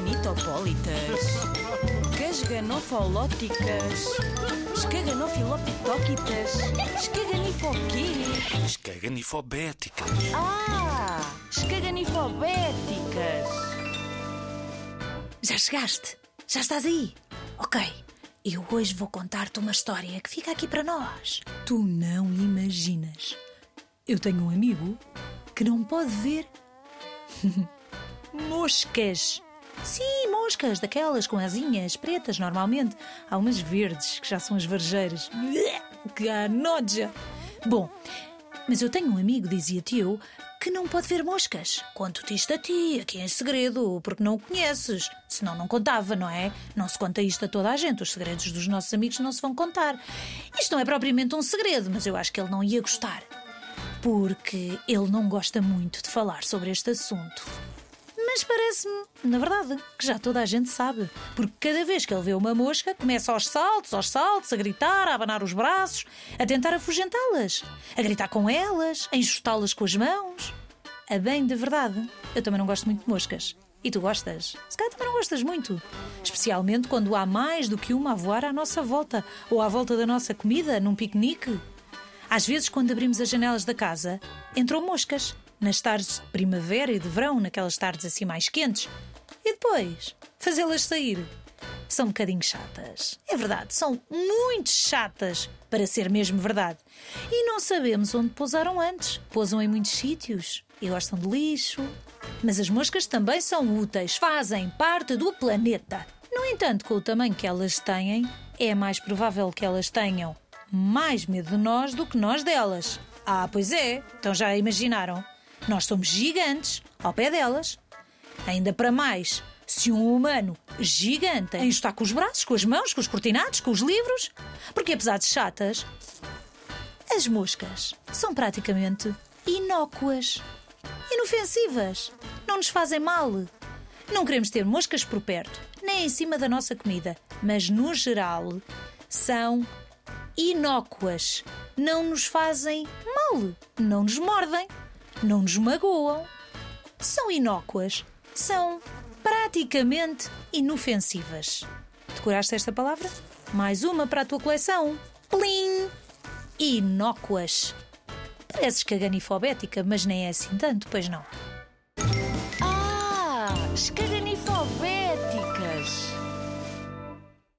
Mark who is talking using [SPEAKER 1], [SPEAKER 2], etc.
[SPEAKER 1] Escaganitopólitas, casganofolóticas, escaganofilopitóquitas, escaganifoquê?
[SPEAKER 2] Escaganifobéticas.
[SPEAKER 1] Ah, escaganifobéticas.
[SPEAKER 3] Já chegaste? Já estás aí? Ok. Eu hoje vou contar-te uma história que fica aqui para nós. Tu não imaginas. Eu tenho um amigo que não pode ver moscas. Sim, moscas, daquelas com asinhas pretas normalmente. Há umas verdes, que já são as varjeiras. Que noja! Bom, mas eu tenho um amigo, dizia-te eu, que não pode ver moscas. Conto-te isto a ti, aqui em segredo, porque não o conheces. Senão não contava, não é? Não se conta isto a toda a gente. Os segredos dos nossos amigos não se vão contar. Isto não é propriamente um segredo, mas eu acho que ele não ia gostar. Porque ele não gosta muito de falar sobre este assunto. Mas parece-me, na verdade, que já toda a gente sabe. Porque cada vez que ele vê uma mosca, começa aos saltos, aos saltos, a gritar, a abanar os braços, a tentar afugentá-las, a gritar com elas, a enxutá-las com as mãos. A bem de verdade, eu também não gosto muito de moscas. E tu gostas? Se calhar também não gostas muito. Especialmente quando há mais do que uma a voar à nossa volta ou à volta da nossa comida, num piquenique. Às vezes, quando abrimos as janelas da casa, entram moscas nas tardes de primavera e de verão, naquelas tardes assim mais quentes, e depois fazê-las sair. São um bocadinho chatas. É verdade, são muito chatas, para ser mesmo verdade. E não sabemos onde pousaram antes. Pousam em muitos sítios e gostam de lixo. Mas as moscas também são úteis, fazem parte do planeta. No entanto, com o tamanho que elas têm, é mais provável que elas tenham mais medo de nós do que nós delas. Ah, pois é, então já imaginaram. Nós somos gigantes ao pé delas. Ainda para mais, se um humano gigante em está com os braços, com as mãos, com os cortinados, com os livros. Porque apesar de chatas, as moscas são praticamente inócuas, inofensivas, não nos fazem mal. Não queremos ter moscas por perto, nem em cima da nossa comida, mas no geral são inócuas. Não nos fazem mal, não nos mordem não nos magoam. São inócuas, são praticamente inofensivas. Decoraste esta palavra? Mais uma para a tua coleção. Plim! Inócuas. Pareces caganifobética, mas nem é assim tanto, pois não?
[SPEAKER 1] Ah.